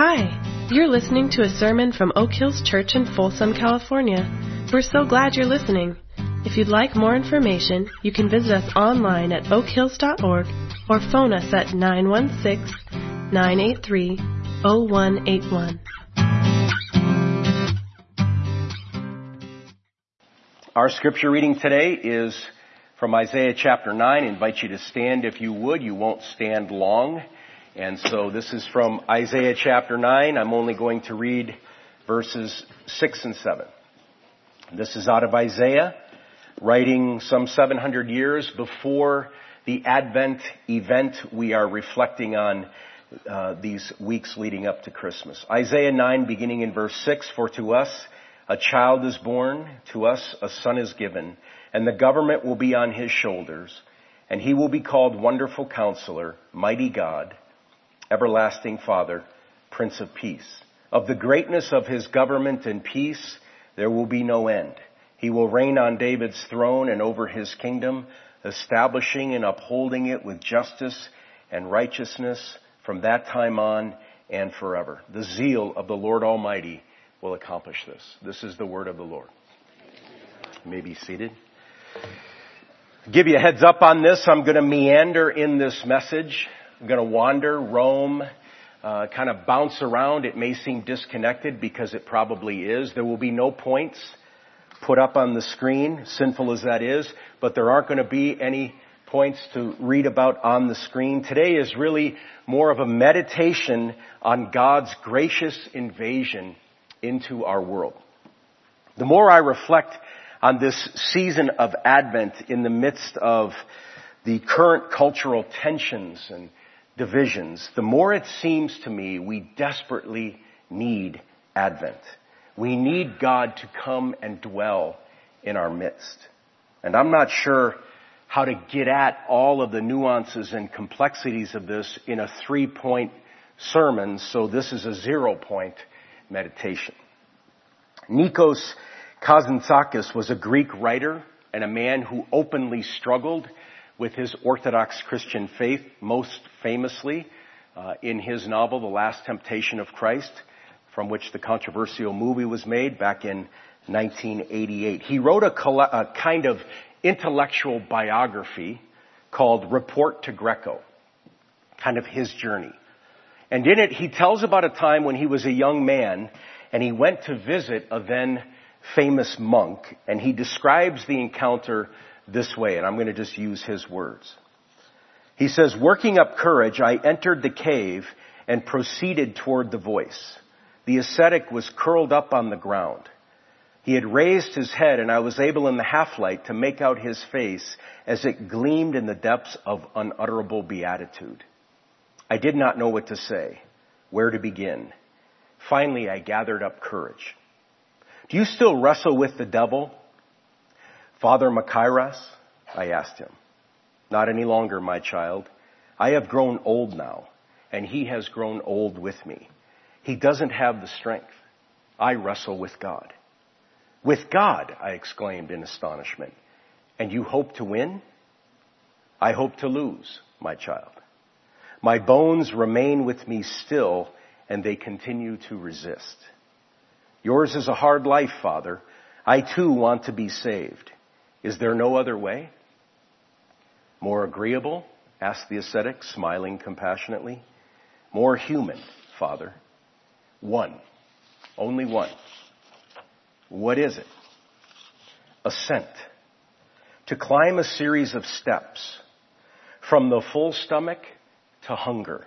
Hi, you're listening to a sermon from Oak Hills Church in Folsom, California. We're so glad you're listening. If you'd like more information, you can visit us online at oakhills.org or phone us at 916 983 0181. Our scripture reading today is from Isaiah chapter 9. I invite you to stand if you would. You won't stand long. And so this is from Isaiah chapter 9. I'm only going to read verses 6 and 7. This is out of Isaiah, writing some 700 years before the Advent event we are reflecting on uh, these weeks leading up to Christmas. Isaiah 9 beginning in verse 6, For to us a child is born, to us a son is given, and the government will be on his shoulders, and he will be called Wonderful Counselor, Mighty God, Everlasting Father, Prince of Peace. Of the greatness of his government and peace, there will be no end. He will reign on David's throne and over his kingdom, establishing and upholding it with justice and righteousness from that time on and forever. The zeal of the Lord Almighty will accomplish this. This is the word of the Lord. You may be seated. Give you a heads up on this. I'm going to meander in this message. I'm going to wander, roam, uh, kind of bounce around. It may seem disconnected because it probably is. There will be no points put up on the screen, sinful as that is, but there aren't going to be any points to read about on the screen. Today is really more of a meditation on God's gracious invasion into our world. The more I reflect on this season of Advent in the midst of the current cultural tensions and divisions, the more it seems to me we desperately need Advent. We need God to come and dwell in our midst. And I'm not sure how to get at all of the nuances and complexities of this in a three point sermon, so this is a zero point meditation. Nikos Kazantzakis was a Greek writer and a man who openly struggled with his Orthodox Christian faith, most famously uh, in his novel, The Last Temptation of Christ, from which the controversial movie was made back in 1988. He wrote a, a kind of intellectual biography called Report to Greco, kind of his journey. And in it, he tells about a time when he was a young man and he went to visit a then famous monk, and he describes the encounter this way, and I'm going to just use his words. He says, working up courage, I entered the cave and proceeded toward the voice. The ascetic was curled up on the ground. He had raised his head and I was able in the half light to make out his face as it gleamed in the depths of unutterable beatitude. I did not know what to say, where to begin. Finally, I gathered up courage. Do you still wrestle with the devil? Father Makarios? I asked him. Not any longer, my child. I have grown old now, and he has grown old with me. He doesn't have the strength. I wrestle with God. With God, I exclaimed in astonishment. And you hope to win? I hope to lose, my child. My bones remain with me still, and they continue to resist. Yours is a hard life, Father. I too want to be saved. Is there no other way? More agreeable? asked the ascetic, smiling compassionately. More human, Father. One. Only one. What is it? Ascent. To climb a series of steps from the full stomach to hunger,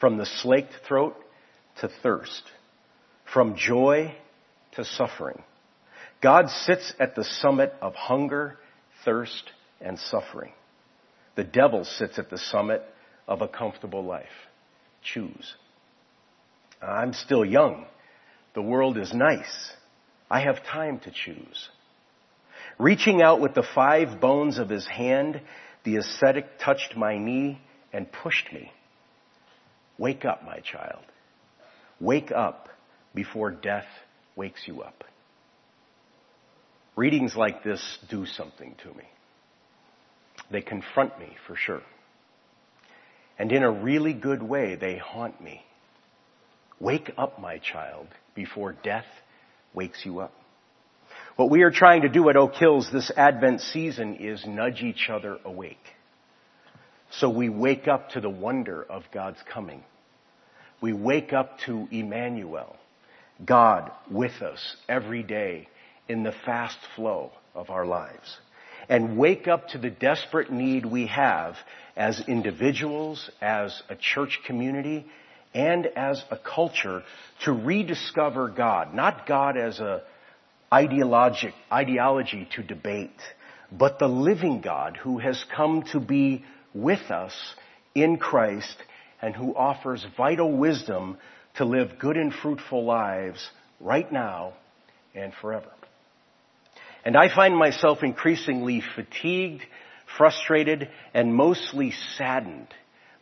from the slaked throat to thirst, from joy to suffering. God sits at the summit of hunger, thirst, and suffering. The devil sits at the summit of a comfortable life. Choose. I'm still young. The world is nice. I have time to choose. Reaching out with the five bones of his hand, the ascetic touched my knee and pushed me. Wake up, my child. Wake up before death wakes you up. Readings like this do something to me. They confront me for sure. And in a really good way, they haunt me. Wake up, my child, before death wakes you up. What we are trying to do at Oak Hills this Advent season is nudge each other awake. So we wake up to the wonder of God's coming. We wake up to Emmanuel, God with us every day in the fast flow of our lives. And wake up to the desperate need we have as individuals, as a church community, and as a culture to rediscover God. Not God as a ideologic, ideology to debate, but the living God who has come to be with us in Christ and who offers vital wisdom to live good and fruitful lives right now and forever. And I find myself increasingly fatigued, frustrated, and mostly saddened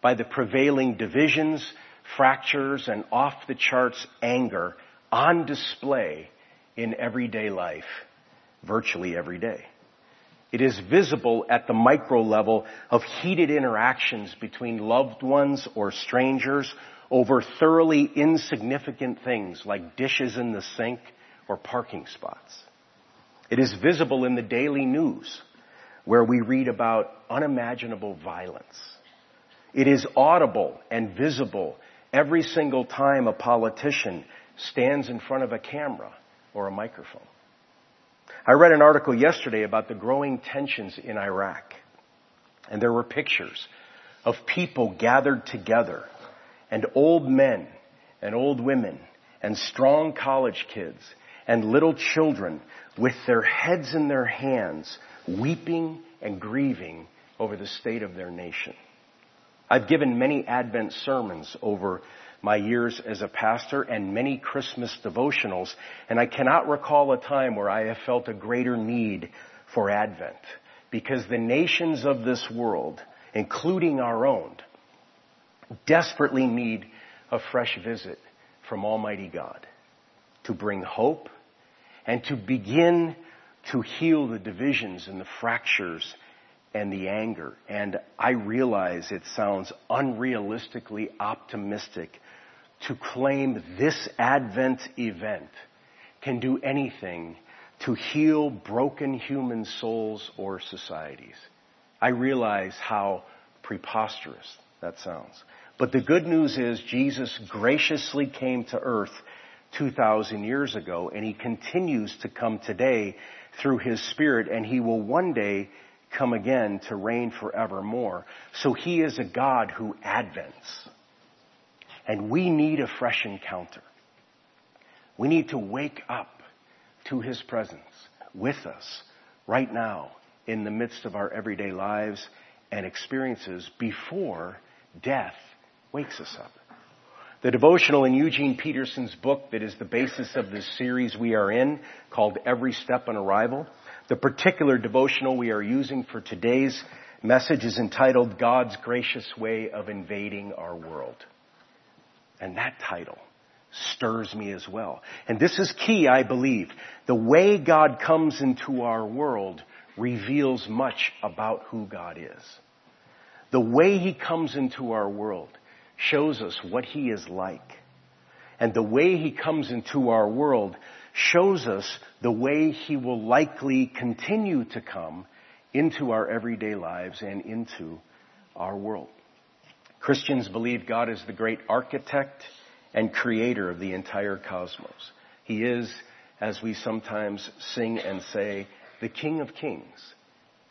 by the prevailing divisions, fractures, and off the charts anger on display in everyday life, virtually every day. It is visible at the micro level of heated interactions between loved ones or strangers over thoroughly insignificant things like dishes in the sink or parking spots. It is visible in the daily news where we read about unimaginable violence. It is audible and visible every single time a politician stands in front of a camera or a microphone. I read an article yesterday about the growing tensions in Iraq. And there were pictures of people gathered together and old men and old women and strong college kids and little children with their heads in their hands weeping and grieving over the state of their nation. I've given many Advent sermons over my years as a pastor and many Christmas devotionals, and I cannot recall a time where I have felt a greater need for Advent because the nations of this world, including our own, desperately need a fresh visit from Almighty God to bring hope and to begin to heal the divisions and the fractures and the anger. And I realize it sounds unrealistically optimistic to claim this Advent event can do anything to heal broken human souls or societies. I realize how preposterous that sounds. But the good news is Jesus graciously came to earth 2,000 years ago and he continues to come today through his spirit and he will one day come again to reign forevermore. So he is a God who advents. And we need a fresh encounter. We need to wake up to his presence with us right now in the midst of our everyday lives and experiences before death wakes us up. The devotional in Eugene Peterson's book that is the basis of this series we are in called Every Step an Arrival. The particular devotional we are using for today's message is entitled God's Gracious Way of Invading Our World. And that title stirs me as well. And this is key, I believe. The way God comes into our world reveals much about who God is. The way He comes into our world shows us what He is like. And the way He comes into our world shows us the way He will likely continue to come into our everyday lives and into our world. Christians believe God is the great architect and creator of the entire cosmos. He is, as we sometimes sing and say, the King of Kings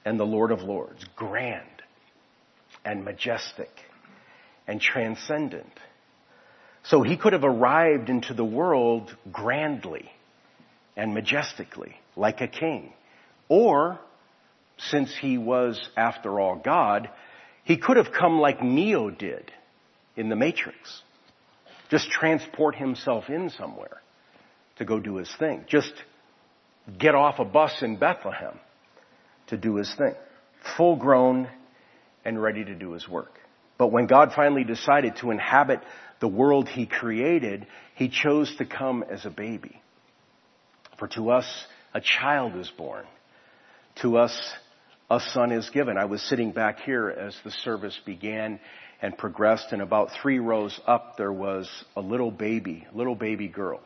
and the Lord of Lords, grand and majestic and transcendent. So he could have arrived into the world grandly and majestically, like a king. Or, since he was, after all, God, he could have come like Neo did in the Matrix. Just transport himself in somewhere to go do his thing. Just get off a bus in Bethlehem to do his thing. Full grown and ready to do his work. But when God finally decided to inhabit the world he created, he chose to come as a baby. For to us, a child is born. To us, a son is given. I was sitting back here as the service began and progressed. And about three rows up, there was a little baby, little baby girl,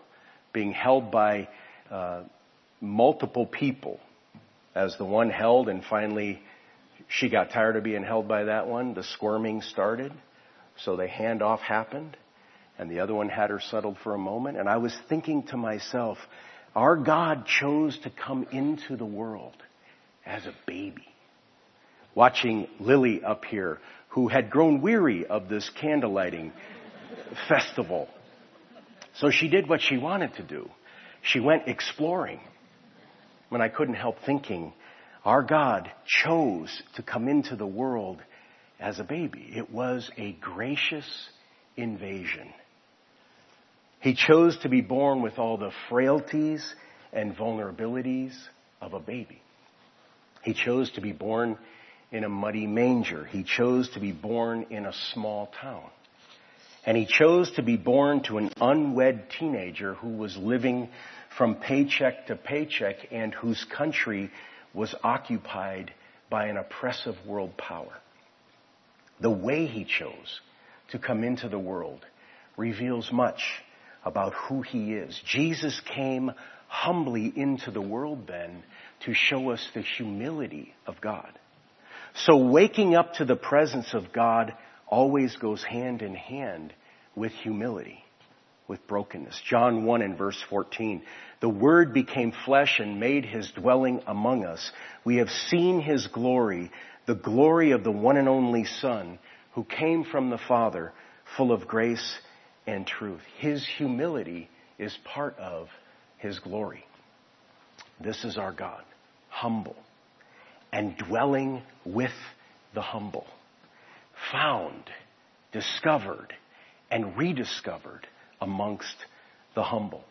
being held by uh, multiple people as the one held, and finally she got tired of being held by that one. The squirming started, so the handoff happened, and the other one had her settled for a moment. And I was thinking to myself, our God chose to come into the world as a baby. Watching Lily up here, who had grown weary of this candlelighting festival. So she did what she wanted to do. She went exploring. When I couldn't help thinking, our God chose to come into the world as a baby. It was a gracious invasion. He chose to be born with all the frailties and vulnerabilities of a baby. He chose to be born in a muddy manger. He chose to be born in a small town. And he chose to be born to an unwed teenager who was living from paycheck to paycheck and whose country was occupied by an oppressive world power. The way he chose to come into the world reveals much about who he is. Jesus came humbly into the world then to show us the humility of God. So waking up to the presence of God always goes hand in hand with humility, with brokenness. John 1 and verse 14. The Word became flesh and made His dwelling among us. We have seen His glory, the glory of the one and only Son, who came from the Father, full of grace and truth. His humility is part of His glory. This is our God, humble and dwelling with the humble, found, discovered, and rediscovered amongst the humble.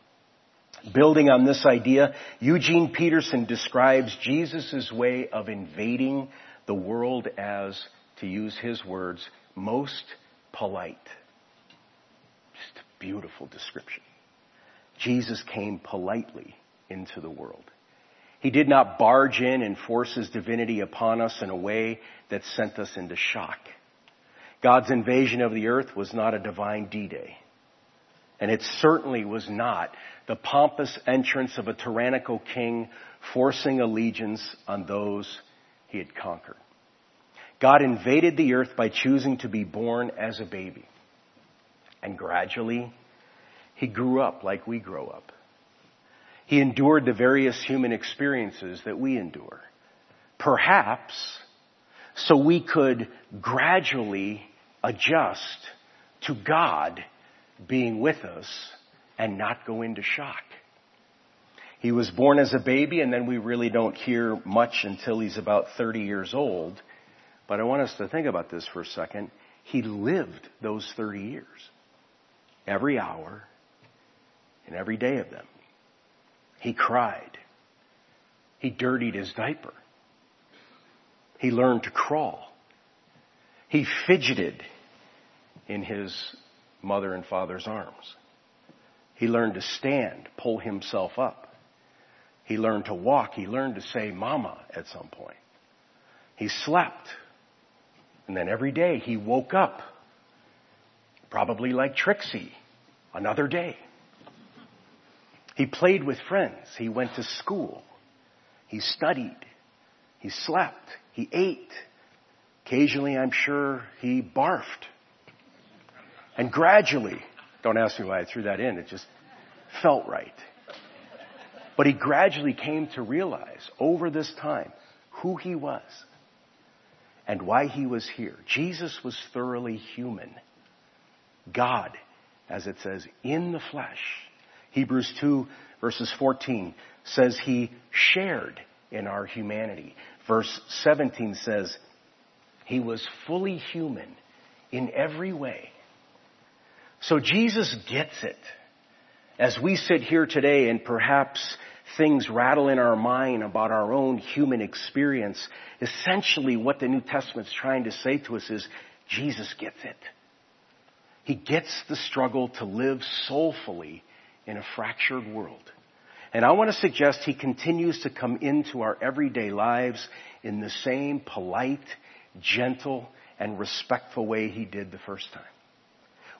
Building on this idea, Eugene Peterson describes Jesus' way of invading the world as, to use his words, most polite. Just a beautiful description. Jesus came politely into the world. He did not barge in and force his divinity upon us in a way that sent us into shock. God's invasion of the earth was not a divine D-Day. And it certainly was not the pompous entrance of a tyrannical king forcing allegiance on those he had conquered. God invaded the earth by choosing to be born as a baby. And gradually, he grew up like we grow up. He endured the various human experiences that we endure. Perhaps so we could gradually adjust to God being with us and not go into shock. He was born as a baby and then we really don't hear much until he's about 30 years old. But I want us to think about this for a second. He lived those 30 years. Every hour and every day of them. He cried. He dirtied his diaper. He learned to crawl. He fidgeted in his mother and father's arms. He learned to stand, pull himself up. He learned to walk. He learned to say mama at some point. He slept. And then every day he woke up, probably like Trixie, another day. He played with friends. He went to school. He studied. He slept. He ate. Occasionally, I'm sure he barfed. And gradually, don't ask me why I threw that in, it just felt right. But he gradually came to realize over this time who he was and why he was here. Jesus was thoroughly human. God, as it says, in the flesh. Hebrews 2 verses 14 says he shared in our humanity. Verse 17 says he was fully human in every way. So Jesus gets it. As we sit here today and perhaps things rattle in our mind about our own human experience, essentially what the New Testament's trying to say to us is Jesus gets it. He gets the struggle to live soulfully in a fractured world. And I want to suggest he continues to come into our everyday lives in the same polite, gentle, and respectful way he did the first time.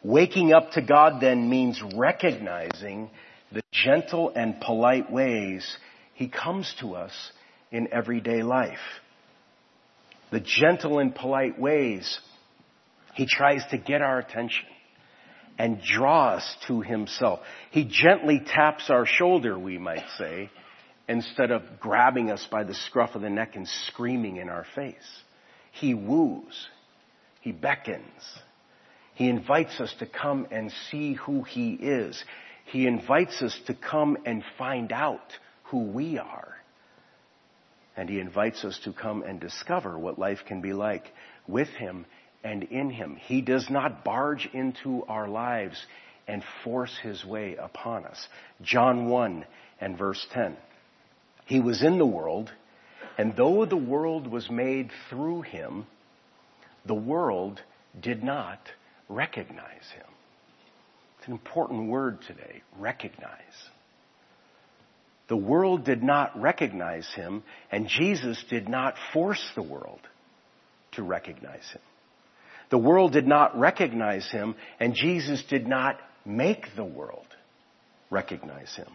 Waking up to God then means recognizing the gentle and polite ways he comes to us in everyday life. The gentle and polite ways he tries to get our attention and draw us to himself. He gently taps our shoulder, we might say, instead of grabbing us by the scruff of the neck and screaming in our face. He woos. He beckons. He invites us to come and see who He is. He invites us to come and find out who we are. And He invites us to come and discover what life can be like with Him and in Him. He does not barge into our lives and force His way upon us. John 1 and verse 10. He was in the world, and though the world was made through Him, the world did not recognize Him. It's an important word today, recognize. The world did not recognize him, and Jesus did not force the world to recognize him. The world did not recognize him, and Jesus did not make the world recognize him.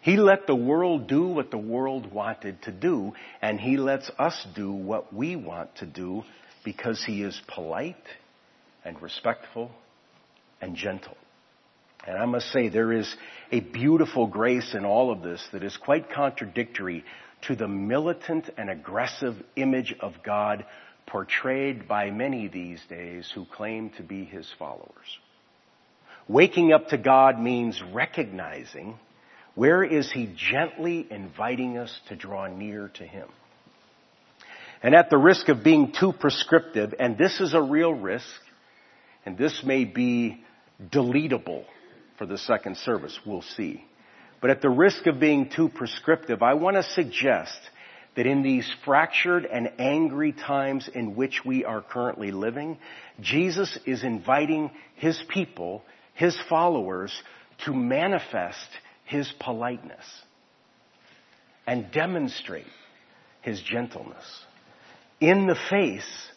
He let the world do what the world wanted to do, and he lets us do what we want to do because he is polite and respectful and gentle. And I must say, there is a beautiful grace in all of this that is quite contradictory to the militant and aggressive image of God portrayed by many these days who claim to be his followers. Waking up to God means recognizing where is he gently inviting us to draw near to him. And at the risk of being too prescriptive, and this is a real risk, and this may be deletable for the second service, we'll see. But at the risk of being too prescriptive, I want to suggest that in these fractured and angry times in which we are currently living, Jesus is inviting His people, His followers, to manifest His politeness and demonstrate His gentleness in the face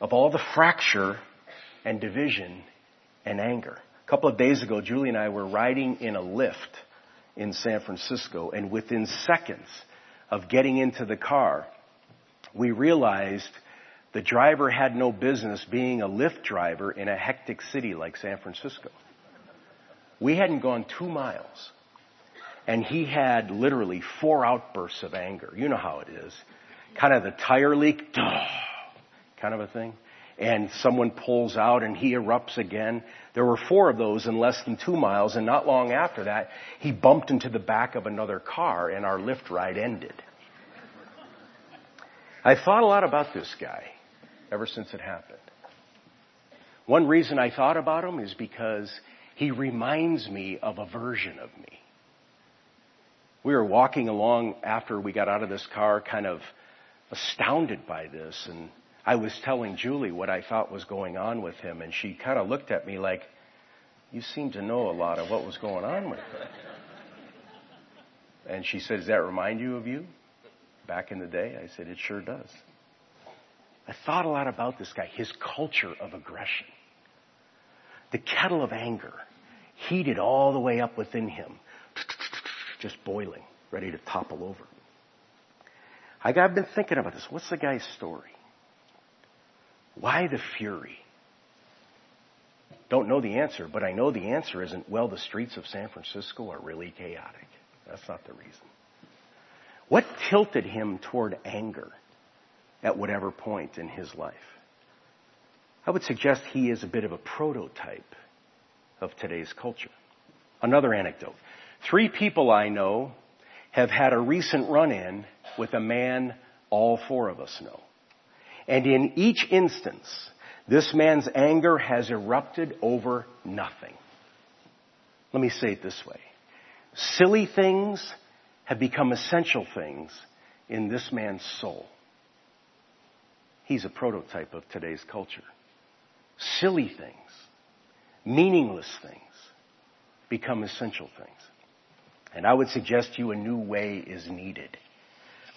of all the fracture and division and anger. A couple of days ago, Julie and I were riding in a Lyft in San Francisco, and within seconds, of getting into the car, we realized the driver had no business being a Lyft driver in a hectic city like San Francisco. We hadn't gone two miles, and he had literally four outbursts of anger. You know how it is. Kind of the tire leak, kind of a thing. And someone pulls out and he erupts again. There were four of those in less than two miles, and not long after that, he bumped into the back of another car, and our Lyft ride ended. I thought a lot about this guy ever since it happened. One reason I thought about him is because he reminds me of a version of me. We were walking along after we got out of this car, kind of astounded by this, and I was telling Julie what I thought was going on with him, and she kind of looked at me like, You seem to know a lot of what was going on with him. And she said, Does that remind you of you back in the day? I said, It sure does. I thought a lot about this guy, his culture of aggression. The kettle of anger heated all the way up within him, just boiling, ready to topple over. I've been thinking about this. What's the guy's story? Why the fury? Don't know the answer, but I know the answer isn't, well, the streets of San Francisco are really chaotic. That's not the reason. What tilted him toward anger at whatever point in his life? I would suggest he is a bit of a prototype of today's culture. Another anecdote. Three people I know have had a recent run in with a man all four of us know. And in each instance, this man's anger has erupted over nothing. Let me say it this way. Silly things have become essential things in this man's soul. He's a prototype of today's culture. Silly things, meaningless things become essential things. And I would suggest to you a new way is needed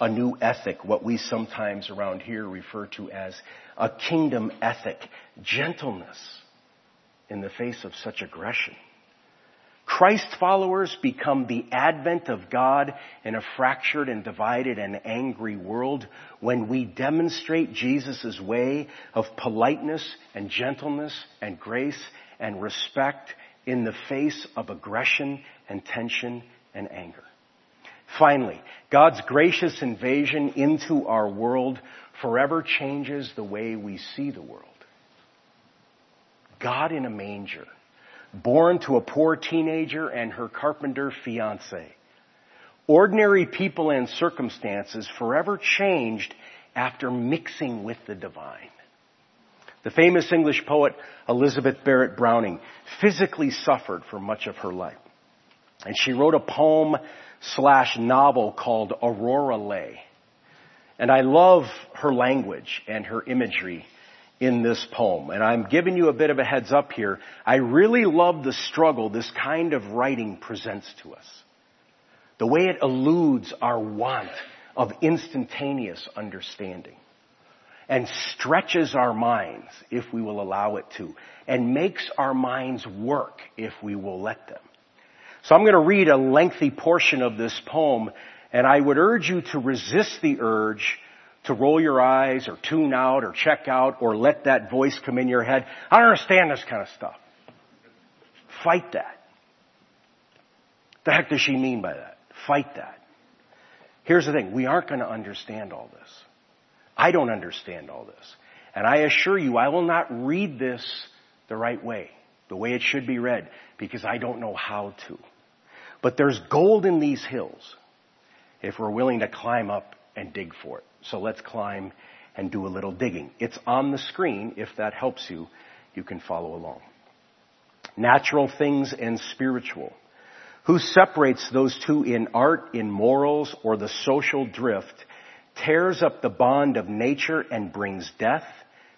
a new ethic, what we sometimes around here refer to as a kingdom ethic, gentleness in the face of such aggression. Christ followers become the advent of God in a fractured and divided and angry world when we demonstrate Jesus' way of politeness and gentleness and grace and respect in the face of aggression and tension and anger. Finally, God's gracious invasion into our world forever changes the way we see the world. God in a manger, born to a poor teenager and her carpenter fiance. Ordinary people and circumstances forever changed after mixing with the divine. The famous English poet Elizabeth Barrett Browning physically suffered for much of her life. And she wrote a poem slash novel called Aurora Leigh. And I love her language and her imagery in this poem. And I'm giving you a bit of a heads up here. I really love the struggle this kind of writing presents to us. The way it eludes our want of instantaneous understanding and stretches our minds if we will allow it to and makes our minds work if we will let them. So I'm going to read a lengthy portion of this poem and I would urge you to resist the urge to roll your eyes or tune out or check out or let that voice come in your head. I don't understand this kind of stuff. Fight that. The heck does she mean by that? Fight that. Here's the thing. We aren't going to understand all this. I don't understand all this. And I assure you, I will not read this the right way, the way it should be read, because I don't know how to. But there's gold in these hills if we're willing to climb up and dig for it. So let's climb and do a little digging. It's on the screen. If that helps you, you can follow along. Natural things and spiritual. Who separates those two in art, in morals, or the social drift, tears up the bond of nature and brings death,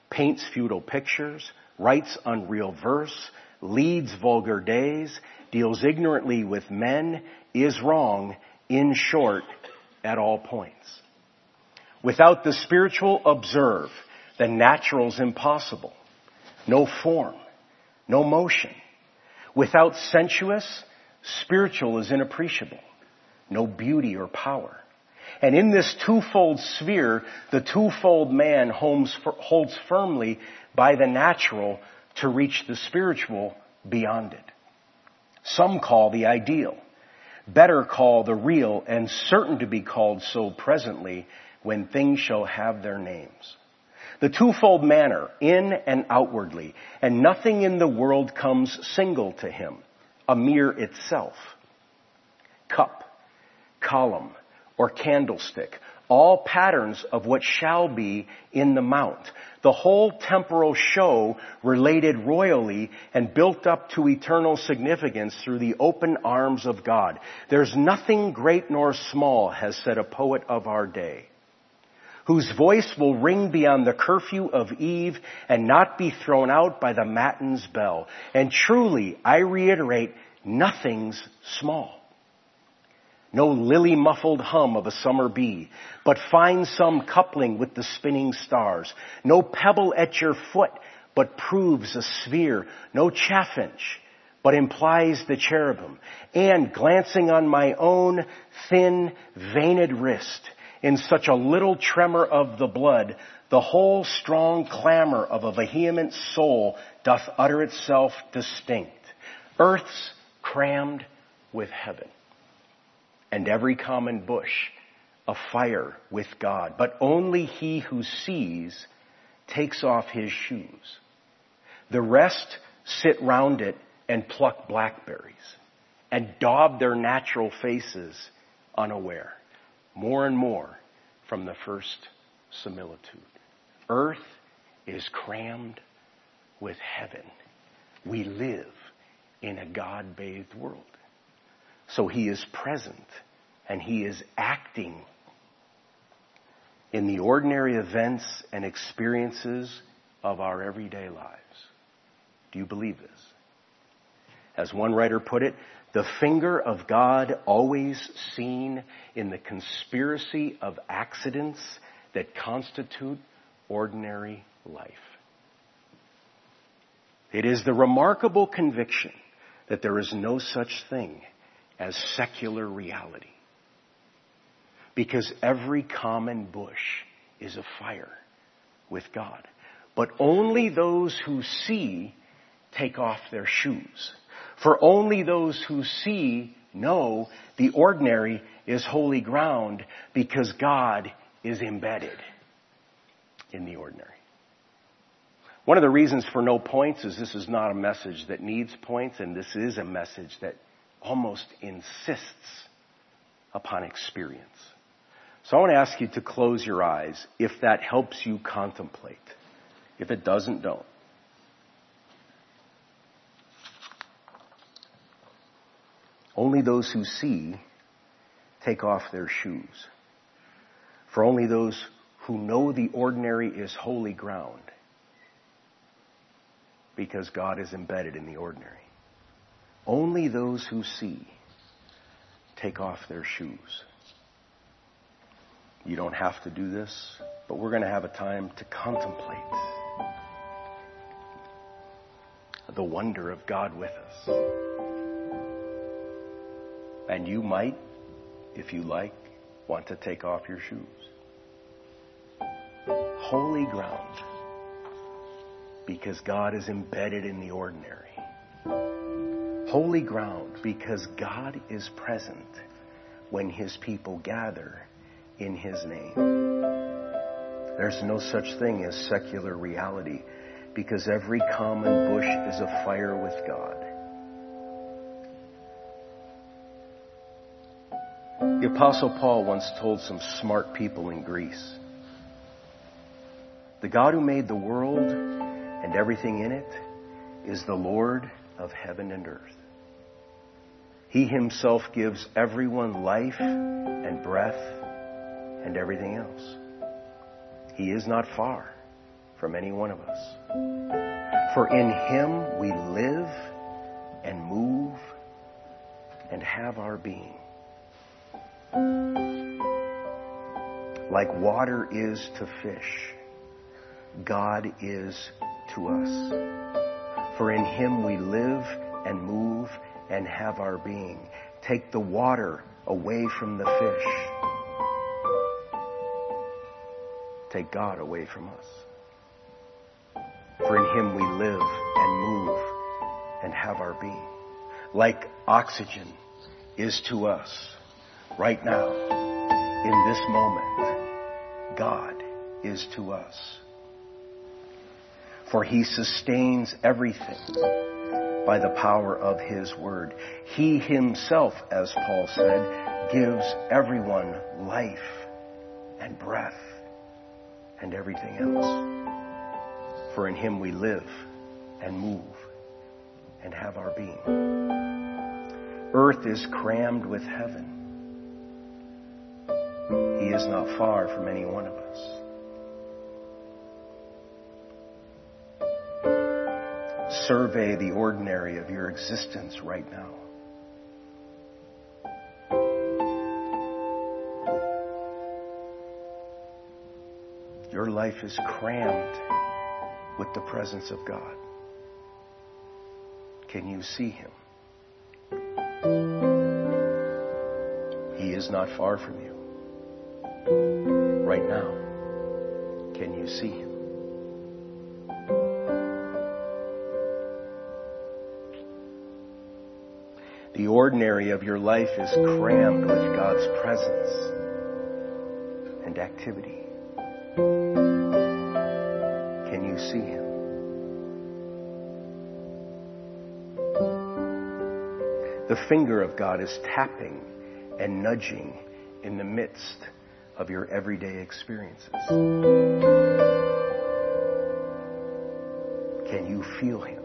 paints futile pictures, writes unreal verse, leads vulgar days, deals ignorantly with men, is wrong, in short, at all points. Without the spiritual, observe, the natural is impossible. No form, no motion. Without sensuous, spiritual is inappreciable. No beauty or power. And in this twofold sphere, the twofold man holds firmly by the natural to reach the spiritual beyond it. Some call the ideal. Better call the real and certain to be called so presently when things shall have their names. The twofold manner, in and outwardly, and nothing in the world comes single to him, a mere itself. Cup, column, or candlestick, all patterns of what shall be in the mount. The whole temporal show related royally and built up to eternal significance through the open arms of God. There's nothing great nor small, has said a poet of our day whose voice will ring beyond the curfew of eve and not be thrown out by the matins bell. And truly, I reiterate, nothing's small. No lily muffled hum of a summer bee, but find some coupling with the spinning stars. No pebble at your foot, but proves a sphere. No chaffinch, but implies the cherubim. And glancing on my own thin, veined wrist, in such a little tremor of the blood, the whole strong clamor of a vehement soul doth utter itself distinct. Earth's crammed with heaven, and every common bush afire with God. But only he who sees takes off his shoes. The rest sit round it and pluck blackberries and daub their natural faces unaware more and more from the first similitude. Earth is crammed with heaven. We live in a God bathed world. So He is present and He is acting in the ordinary events and experiences of our everyday lives. Do you believe this? As one writer put it, the finger of God always seen in the conspiracy of accidents that constitute ordinary life. It is the remarkable conviction that there is no such thing as secular reality. Because every common bush is afire with God. But only those who see take off their shoes. For only those who see know the ordinary is holy ground because God is embedded in the ordinary. One of the reasons for no points is this is not a message that needs points, and this is a message that almost insists upon experience. So I want to ask you to close your eyes if that helps you contemplate. If it doesn't, don't. Only those who see take off their shoes. For only those who know the ordinary is holy ground because God is embedded in the ordinary. Only those who see take off their shoes. You don't have to do this, but we're going to have a time to contemplate the wonder of God with us. And you might, if you like, want to take off your shoes. Holy ground, because God is embedded in the ordinary. Holy ground, because God is present when His people gather in His name. There's no such thing as secular reality because every common bush is afire with God. The Apostle Paul once told some smart people in Greece The God who made the world and everything in it is the Lord of heaven and earth. He himself gives everyone life and breath and everything else. He is not far from any one of us. For in him we live and move and have our being. Like water is to fish, God is to us. For in him we live and move and have our being. Take the water away from the fish. Take God away from us. For in Him we live and move and have our being. Like oxygen is to us right now, in this moment, God is to us. For He sustains everything by the power of His Word. He Himself, as Paul said, gives everyone life and breath and everything else. For in Him we live and move and have our being. Earth is crammed with heaven. He is not far from any one of us. Survey the ordinary of your existence right now. Your life is crammed with the presence of God. Can you see Him? He is not far from you. Right now, can you see Him? Ordinary of your life is crammed with God's presence and activity. Can you see Him? The finger of God is tapping and nudging in the midst of your everyday experiences. Can you feel Him?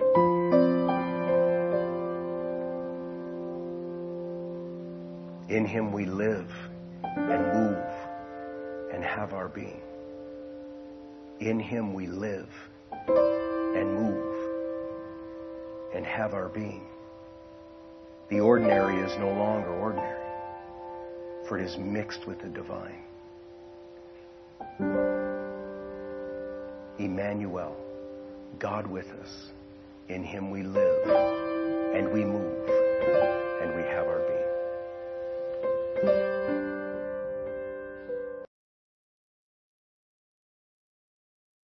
In him we live and move and have our being. In him we live and move and have our being. The ordinary is no longer ordinary, for it is mixed with the divine. Emmanuel, God with us. In him we live and we move and we have our being.